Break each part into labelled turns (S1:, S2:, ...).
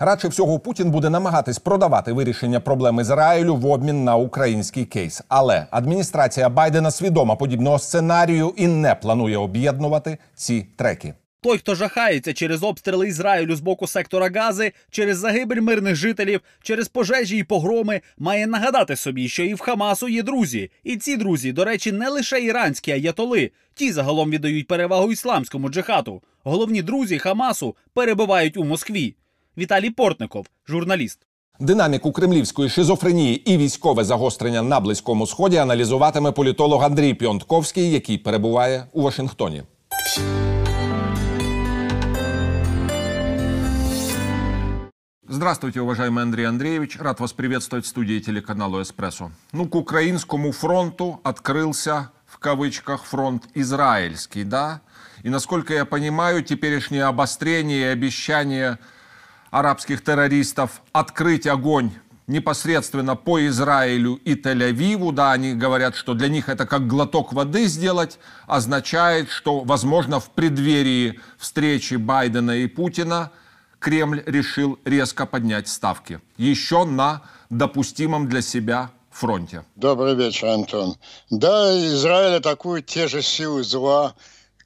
S1: Радше всього, Путін буде намагатись продавати вирішення проблем Ізраїлю в обмін на український кейс. Але адміністрація Байдена свідома подібного сценарію і не планує об'єднувати ці треки.
S2: Той, хто жахається через обстріли Ізраїлю з боку сектора Гази, через загибель мирних жителів, через пожежі і погроми, має нагадати собі, що і в Хамасу є друзі. І ці друзі, до речі, не лише іранські аятоли. Ті загалом віддають перевагу ісламському джихаду. Головні друзі Хамасу перебувають у Москві. Віталій Портников, журналіст.
S1: Динаміку кремлівської шизофренії і військове загострення на близькому сході аналізуватиме політолог Андрій Пьонтковський, який перебуває у Вашингтоні. Здравствуйте, уважаемый Андрей Андреевич. Рад вас приветствовать в студии телеканала «Эспрессо». Ну, к украинскому фронту открылся, в кавычках, фронт израильский, да? И, насколько я понимаю, теперешнее обострение и обещание арабских террористов открыть огонь непосредственно по Израилю и Тель-Авиву, да, они говорят, что для них это как глоток воды сделать, означает, что, возможно, в преддверии встречи Байдена и Путина Кремль решил резко поднять ставки. Еще на допустимом для себя фронте.
S3: Добрый вечер, Антон. Да, Израиль атакует те же силы зла,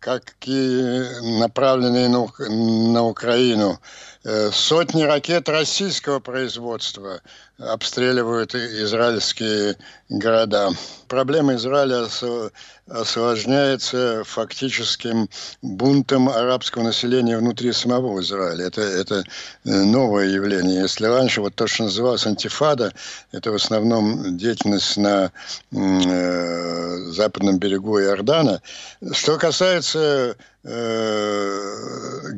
S3: как и направленные на, Украину. Э, Сотни ракет российского производства обстреливают израильские города. Проблема Израиля ос- осложняется фактическим бунтом арабского населения внутри самого Израиля. Это, это э, новое явление. Если раньше вот то, что называлось антифада, это в основном деятельность на э, западном берегу Иордана. Что касается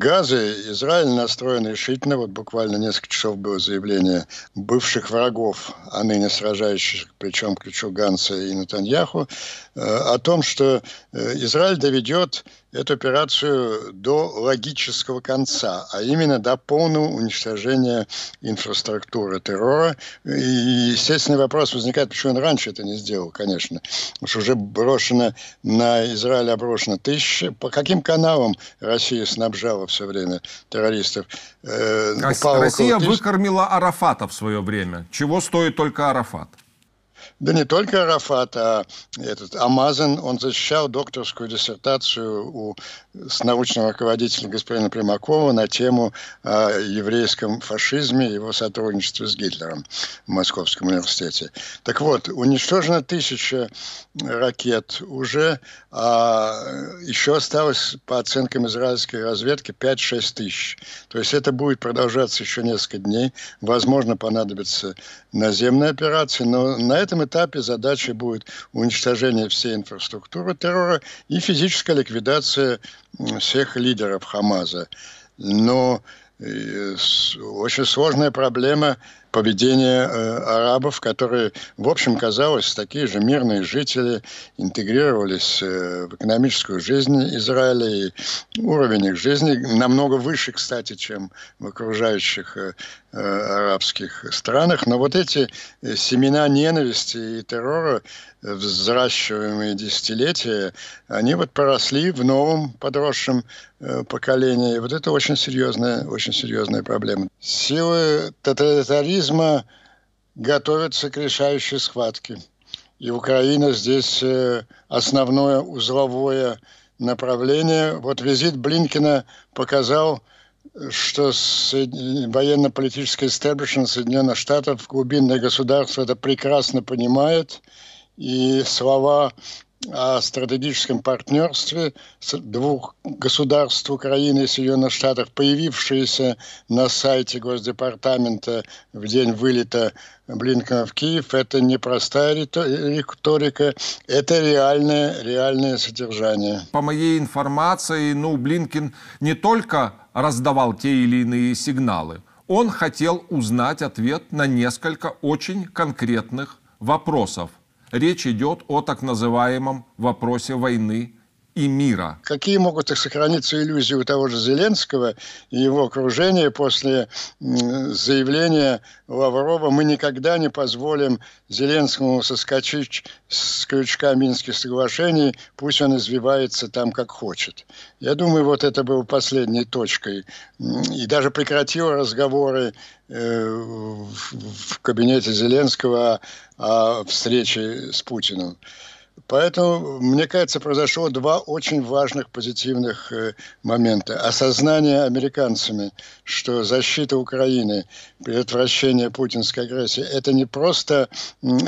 S3: Газы, Израиль настроен решительно. Вот буквально несколько часов было заявление бывших врагов, а ныне сражающихся плечом к плечу Ганса и Натаньяху, э, о том, что э, Израиль доведет эту операцию до логического конца, а именно до полного уничтожения инфраструктуры террора. И естественный вопрос возникает, почему он раньше это не сделал, конечно. Что уже брошено на Израиль оброшено тысячи. По каким каналам Россия снабжала все время террористов? Э, около
S1: Россия выкормила Арафата в свое время. Чего стоит только Арафат?
S3: Да не только Арафат, а этот Амазон, он защищал докторскую диссертацию у с научного руководителя господина Примакова на тему о еврейском фашизме и его сотрудничестве с Гитлером в Московском университете. Так вот, уничтожено тысяча ракет уже, а еще осталось, по оценкам израильской разведки, 5-6 тысяч. То есть это будет продолжаться еще несколько дней. Возможно, понадобится наземная операция, но на этом этапе задача будет уничтожение всей инфраструктуры террора и физическая ликвидация всех лидеров Хамаза. Но э, очень сложная проблема поведения э, арабов, которые, в общем, казалось, такие же мирные жители, интегрировались э, в экономическую жизнь Израиля, и уровень их жизни намного выше, кстати, чем в окружающих э, арабских странах. Но вот эти э, семена ненависти и террора, э, взращиваемые десятилетия, они вот поросли в новом подросшем э, поколении. Вот это очень серьезная, очень серьезная проблема. Силы тоталитаризма готовятся к решающей схватке. И Украина здесь э, основное узловое направление. Вот визит Блинкина показал, что военно-политический истеблишмент Соединенных Штатов, глубинное государство это прекрасно понимает. И слова о стратегическом партнерстве двух государств Украины и Соединенных Штатов, появившиеся на сайте Госдепартамента в день вылета Блинкина в Киев, это не простая рито- риторика, это реальное, реальное содержание.
S1: По моей информации, ну, Блинкин не только раздавал те или иные сигналы, он хотел узнать ответ на несколько очень конкретных вопросов. Речь идет о так называемом вопросе войны и мира.
S3: Какие могут сохраниться иллюзии у того же Зеленского и его окружения после заявления Лаврова «Мы никогда не позволим Зеленскому соскочить с крючка Минских соглашений, пусть он извивается там, как хочет». Я думаю, вот это было последней точкой. И даже прекратил разговоры э, в кабинете Зеленского о встрече с Путиным. Поэтому, мне кажется, произошло два очень важных позитивных э, момента. Осознание американцами, что защита Украины, предотвращение путинской агрессии – это не просто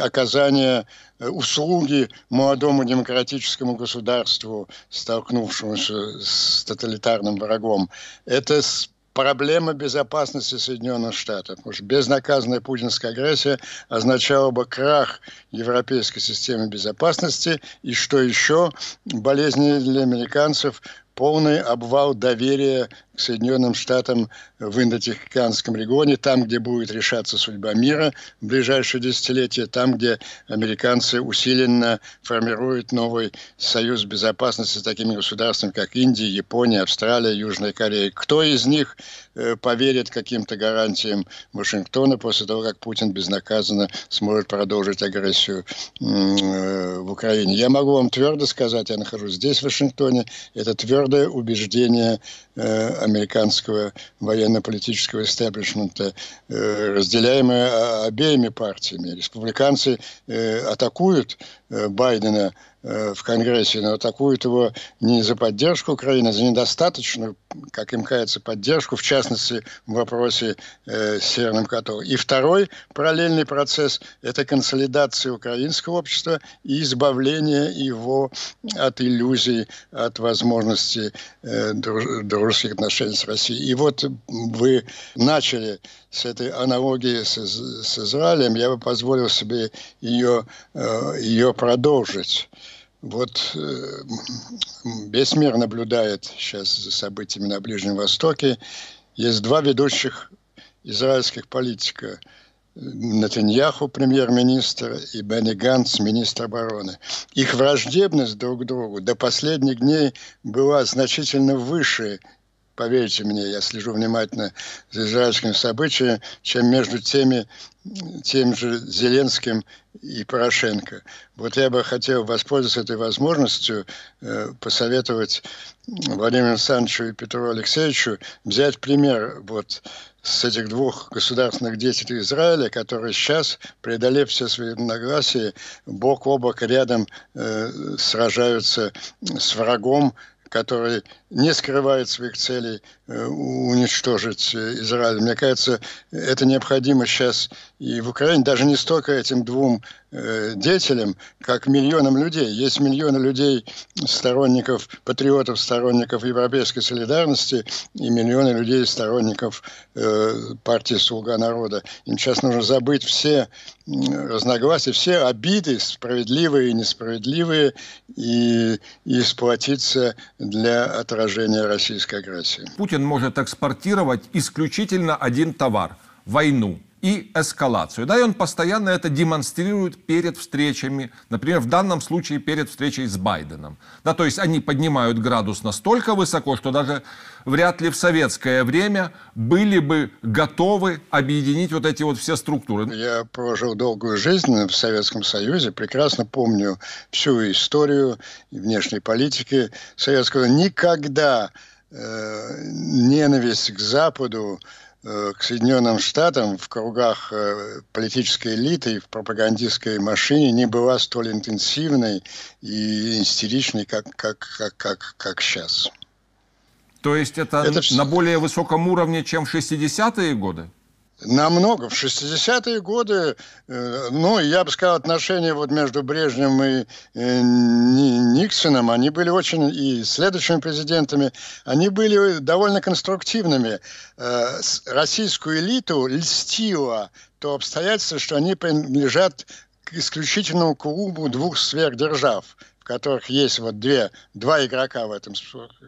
S3: оказание э, услуги молодому демократическому государству, столкнувшемуся с тоталитарным врагом. Это проблема безопасности Соединенных Штатов. Потому что безнаказанная путинская агрессия означала бы крах европейской системы безопасности и, что еще болезненнее для американцев, полный обвал доверия к Соединенным Штатам в Индотихоокеанском регионе, там, где будет решаться судьба мира в ближайшие десятилетия, там, где американцы усиленно формируют новый союз безопасности с такими государствами, как Индия, Япония, Австралия, Южная Корея. Кто из них э, поверит каким-то гарантиям Вашингтона после того, как Путин безнаказанно сможет продолжить агрессию э, в Украине? Я могу вам твердо сказать, я нахожусь здесь, в Вашингтоне, это твердое убеждение э, американского военно-политического истеблишмента, э, разделяемое обеими партиями. Республиканцы э, атакуют Байдена в Конгрессе, но атакуют его не за поддержку Украины, а за недостаточную, как им кажется, поддержку, в частности, в вопросе э, с Северным котом. И второй параллельный процесс – это консолидация украинского общества и избавление его от иллюзий, от возможности э, дружеских отношений с Россией. И вот вы начали с этой аналогии с, с Израилем, я бы позволил себе ее, э, ее продолжить. Вот э, весь мир наблюдает сейчас за событиями на Ближнем Востоке. Есть два ведущих израильских политика. Натаньяху, премьер-министр, и Бенни Ганс, министр обороны. Их враждебность друг к другу до последних дней была значительно выше, поверьте мне, я слежу внимательно за израильскими событиями, чем между теми, тем же Зеленским и Порошенко. Вот я бы хотел воспользоваться этой возможностью, э, посоветовать Владимиру Александровичу и Петру Алексеевичу взять пример вот с этих двух государственных деятелей Израиля, которые сейчас, преодолев все свои разногласия, бок о бок рядом э, сражаются с врагом, который не скрывает своих целей э, уничтожить э, Израиль. Мне кажется, это необходимо сейчас и в Украине, даже не столько этим двум э, деятелям, как миллионам людей. Есть миллионы людей, сторонников, патриотов, сторонников европейской солидарности и миллионы людей, сторонников э, партии «Слуга народа». Им сейчас нужно забыть все разногласия, все обиды, справедливые и несправедливые, и, и сплотиться для отражения российской агрессии.
S1: Путин может экспортировать исключительно один товар – войну и эскалацию. Да, и он постоянно это демонстрирует перед встречами, например, в данном случае перед встречей с Байденом. Да, то есть они поднимают градус настолько высоко, что даже вряд ли в советское время были бы готовы объединить вот эти вот все структуры.
S3: Я прожил долгую жизнь в Советском Союзе, прекрасно помню всю историю внешней политики Советского. Никогда э, ненависть к Западу, к Соединенным Штатам в кругах э, политической элиты и в пропагандистской машине не была столь интенсивной и истеричной, как, как, как, как, как сейчас.
S1: То есть это, это на более высоком уровне, чем в 60-е годы?
S3: Намного. В 60-е годы, э, ну, я бы сказал, отношения вот между Брежневым и э, Никсоном, они были очень, и следующими президентами, они были довольно конструктивными. Э, российскую элиту льстило то обстоятельство, что они принадлежат к исключительному клубу двух сверхдержав – в которых есть вот две, два игрока в этом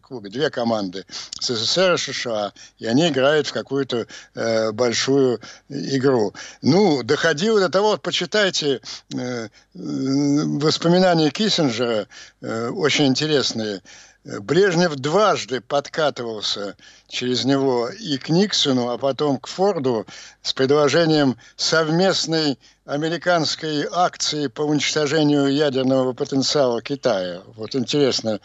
S3: клубе, две команды СССР и США, и они играют в какую-то э, большую игру. Ну, доходило до того, вот почитайте э, воспоминания Киссинджера, э, очень интересные. Брежнев дважды подкатывался через него и к Никсону, а потом к Форду с предложением совместной американской акции по уничтожению ядерного потенциала Китая. Вот интересно,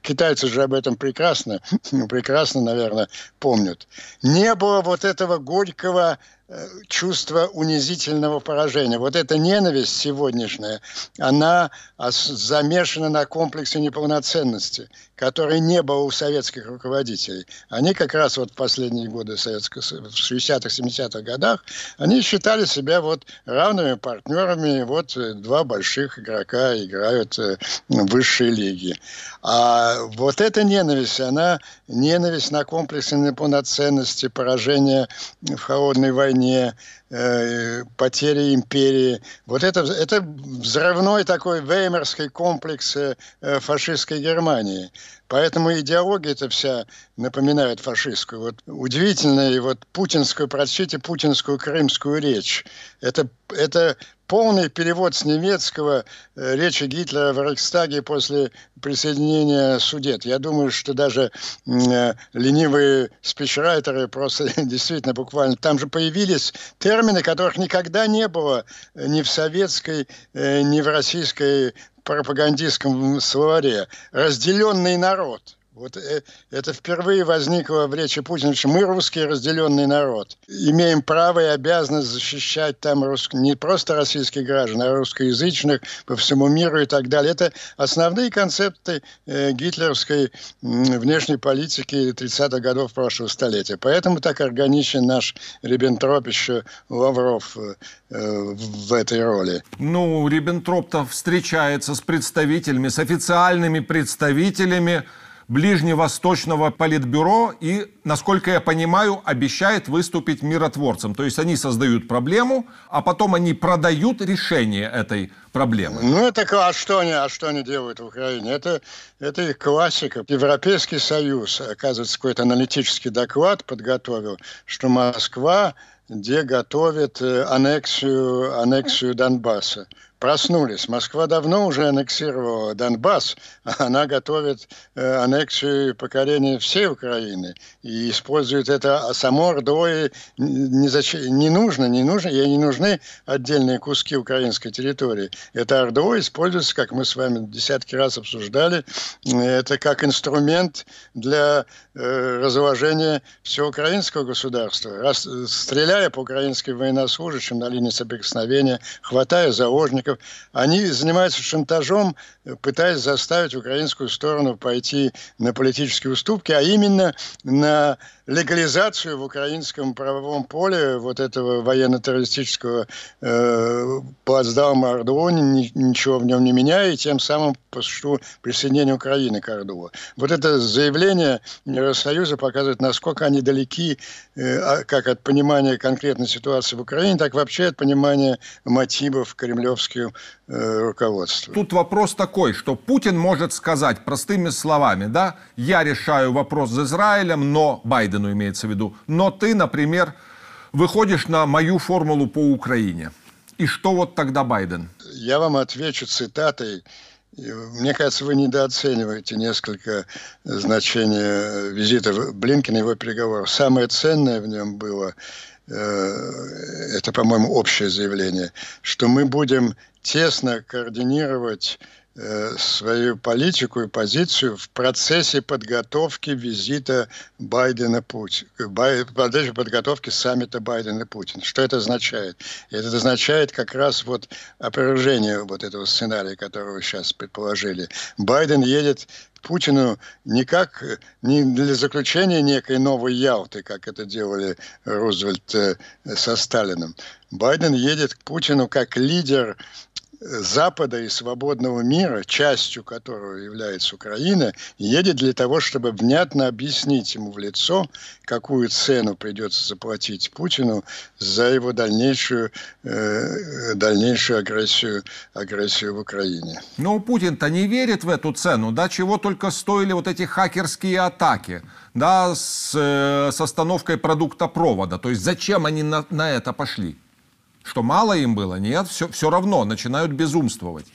S3: китайцы же об этом прекрасно, ну, прекрасно, наверное, помнят. Не было вот этого горького э, чувства унизительного поражения. Вот эта ненависть сегодняшняя, она замешана на комплексе неполноценности, который не было у советских руководителей. Они как раз вот в последние годы советского, в 60-х, 70-х годах, они считали себя вот равными партнерами. Вот э, два больших игрока играют э, в высшей лиге. А вот эта ненависть, она ненависть на комплексе неполноценности, поражение в холодной войне, э, потери империи. Вот это, это взрывной такой веймерский комплекс э, фашистской Германии. Поэтому идеология эта вся напоминает фашистскую. Вот удивительно, и вот путинскую, прочтите путинскую крымскую речь. Это, это полный перевод с немецкого э, речи Гитлера в Рейхстаге после присоединения Судет. Я думаю, что даже э, ленивые спичрайтеры просто действительно буквально... Там же появились термины, которых никогда не было ни в советской, э, ни в российской пропагандистском словаре. Разделенный народ – вот э, это впервые возникло в речи Путина, что мы русский разделенный народ. Имеем право и обязанность защищать там рус... не просто российских граждан, а русскоязычных по всему миру и так далее. Это основные концепты э, гитлеровской внешней политики 30-х годов прошлого столетия. Поэтому так органичен наш Риббентроп еще Лавров э, в этой роли.
S1: Ну, Риббентроп-то встречается с представителями, с официальными представителями Ближневосточного политбюро и, насколько я понимаю, обещает выступить миротворцем. То есть они создают проблему, а потом они продают решение этой проблемы.
S3: Ну, это а что они, а что они делают в Украине? Это, это их классика. Европейский Союз, оказывается, какой-то аналитический доклад подготовил, что Москва где готовит э, аннексию, аннексию Донбасса проснулись. Москва давно уже аннексировала Донбасс, а она готовит э, аннексию и покорение всей Украины и использует это само РДО не, зачем, не нужно, не нужно, ей не нужны отдельные куски украинской территории. Это РДО используется, как мы с вами десятки раз обсуждали, это как инструмент для э, разложения всего украинского государства. Раз, стреляя по украинским военнослужащим на линии соприкосновения, хватая заложников, они занимаются шантажом, пытаясь заставить украинскую сторону пойти на политические уступки, а именно на легализацию в украинском правовом поле вот этого военно-террористического э, плацдарма РДО, ни, ничего в нем не меняя, и тем самым по существу присоединение Украины к РДО. Вот это заявление Евросоюза показывает, насколько они далеки э, а, как от понимания конкретной ситуации в Украине, так вообще от понимания мотивов кремлевского э, руководства.
S1: Тут вопрос такой, что Путин может сказать простыми словами, да, я решаю вопрос с Израилем, но Байден Байдену имеется в виду. Но ты, например, выходишь на мою формулу по Украине. И что вот тогда Байден?
S3: Я вам отвечу цитатой. Мне кажется, вы недооцениваете несколько значения визита Блинкина и его переговоров. Самое ценное в нем было, э, это, по-моему, общее заявление, что мы будем тесно координировать Э, свою политику и позицию в процессе подготовки визита Байдена Путин, процессе подготовки саммита Байдена Путин. Что это означает? Это означает как раз вот опровержение вот этого сценария, который вы сейчас предположили. Байден едет Путину не как не для заключения некой новой Ялты, как это делали Рузвельт э, со Сталиным. Байден едет к Путину как лидер Запада и свободного мира, частью которого является Украина, едет для того, чтобы внятно объяснить ему в лицо, какую цену придется заплатить Путину за его дальнейшую, э, дальнейшую агрессию, агрессию в Украине.
S1: Но Путин-то не верит в эту цену, да, чего только стоили вот эти хакерские атаки, да, с, э, с остановкой продукта провода. То есть зачем они на, на это пошли? Что мало им было? Нет, все, все равно начинают безумствовать.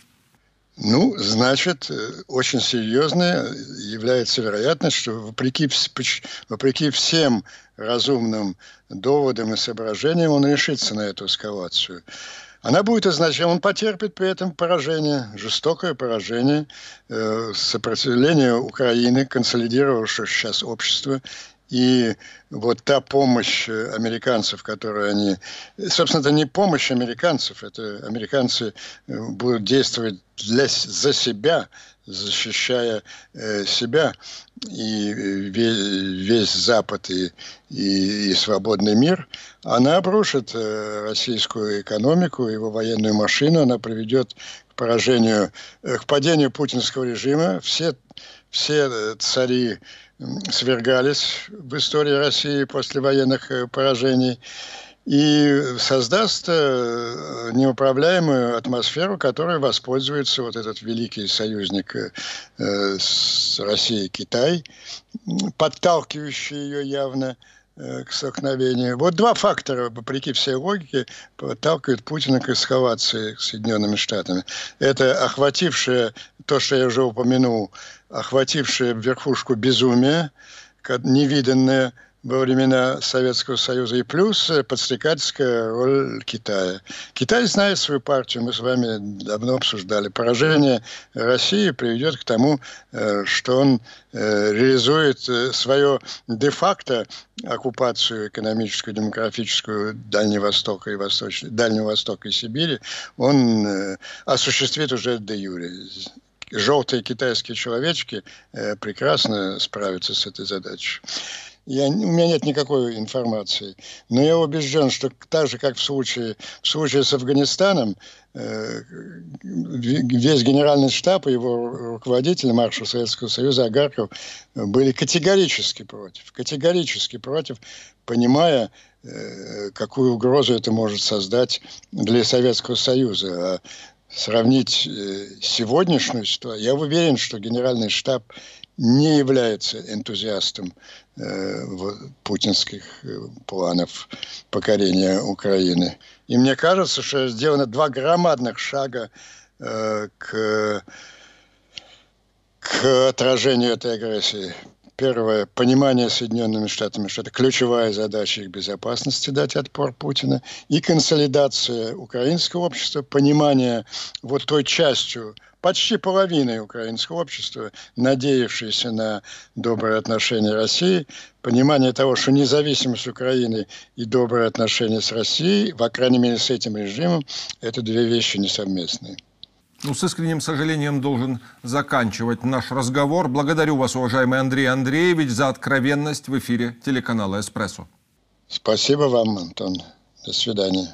S3: Ну, значит, очень серьезная является вероятность, что вопреки, вопреки всем разумным доводам и соображениям он решится на эту эскалацию. Она будет означать, он потерпит при этом поражение, жестокое поражение, э, сопротивление Украины, консолидировавшего сейчас общество, и вот та помощь э, американцев, которую они... Собственно, это не помощь американцев, это американцы э, будут действовать для, за себя, защищая э, себя и весь, весь Запад и, и, и свободный мир, она обрушит э, российскую экономику, его военную машину, она приведет к поражению, э, к падению путинского режима. Все, все цари свергались в истории России после военных э, поражений и создаст э, неуправляемую атмосферу, которой воспользуется вот этот великий союзник э, с Россией Китай, подталкивающий ее явно к столкновению. Вот два фактора, вопреки всей логике, подталкивают Путина к эскалации с Соединенными Штатами. Это охватившее, то, что я уже упомянул, охватившее верхушку безумия, невиданное во времена Советского Союза, и плюс подстрекательская роль Китая. Китай знает свою партию, мы с вами давно обсуждали. Поражение России приведет к тому, э, что он э, реализует э, свою де-факто оккупацию экономическую, демографическую Дальнего Востока и Восточ... Дальнего Востока и Сибири, он осуществит уже де юре желтые китайские человечки э, прекрасно справятся с этой задачей. Я, у меня нет никакой информации, но я убежден, что так же, как в случае, в случае с Афганистаном, э, весь генеральный штаб и его руководитель, маршал Советского Союза Агарков, были категорически против, категорически против, понимая, э, какую угрозу это может создать для Советского Союза. А сравнить э, сегодняшнюю ситуацию, я уверен, что Генеральный штаб не является энтузиастом э, путинских э, планов покорения Украины. И мне кажется, что сделано два громадных шага э, к, к отражению этой агрессии. Первое, понимание Соединенными Штатами, что это ключевая задача их безопасности дать отпор Путина, и консолидация украинского общества, понимание вот той частью, почти половиной украинского общества, надеявшейся на добрые отношения России, понимание того, что независимость Украины и добрые отношения с Россией, по крайней мере с этим режимом, это две вещи несовместные.
S1: Ну, с искренним сожалением должен заканчивать наш разговор. Благодарю вас, уважаемый Андрей Андреевич, за откровенность в эфире телеканала «Эспрессо».
S3: Спасибо вам, Антон. До свидания.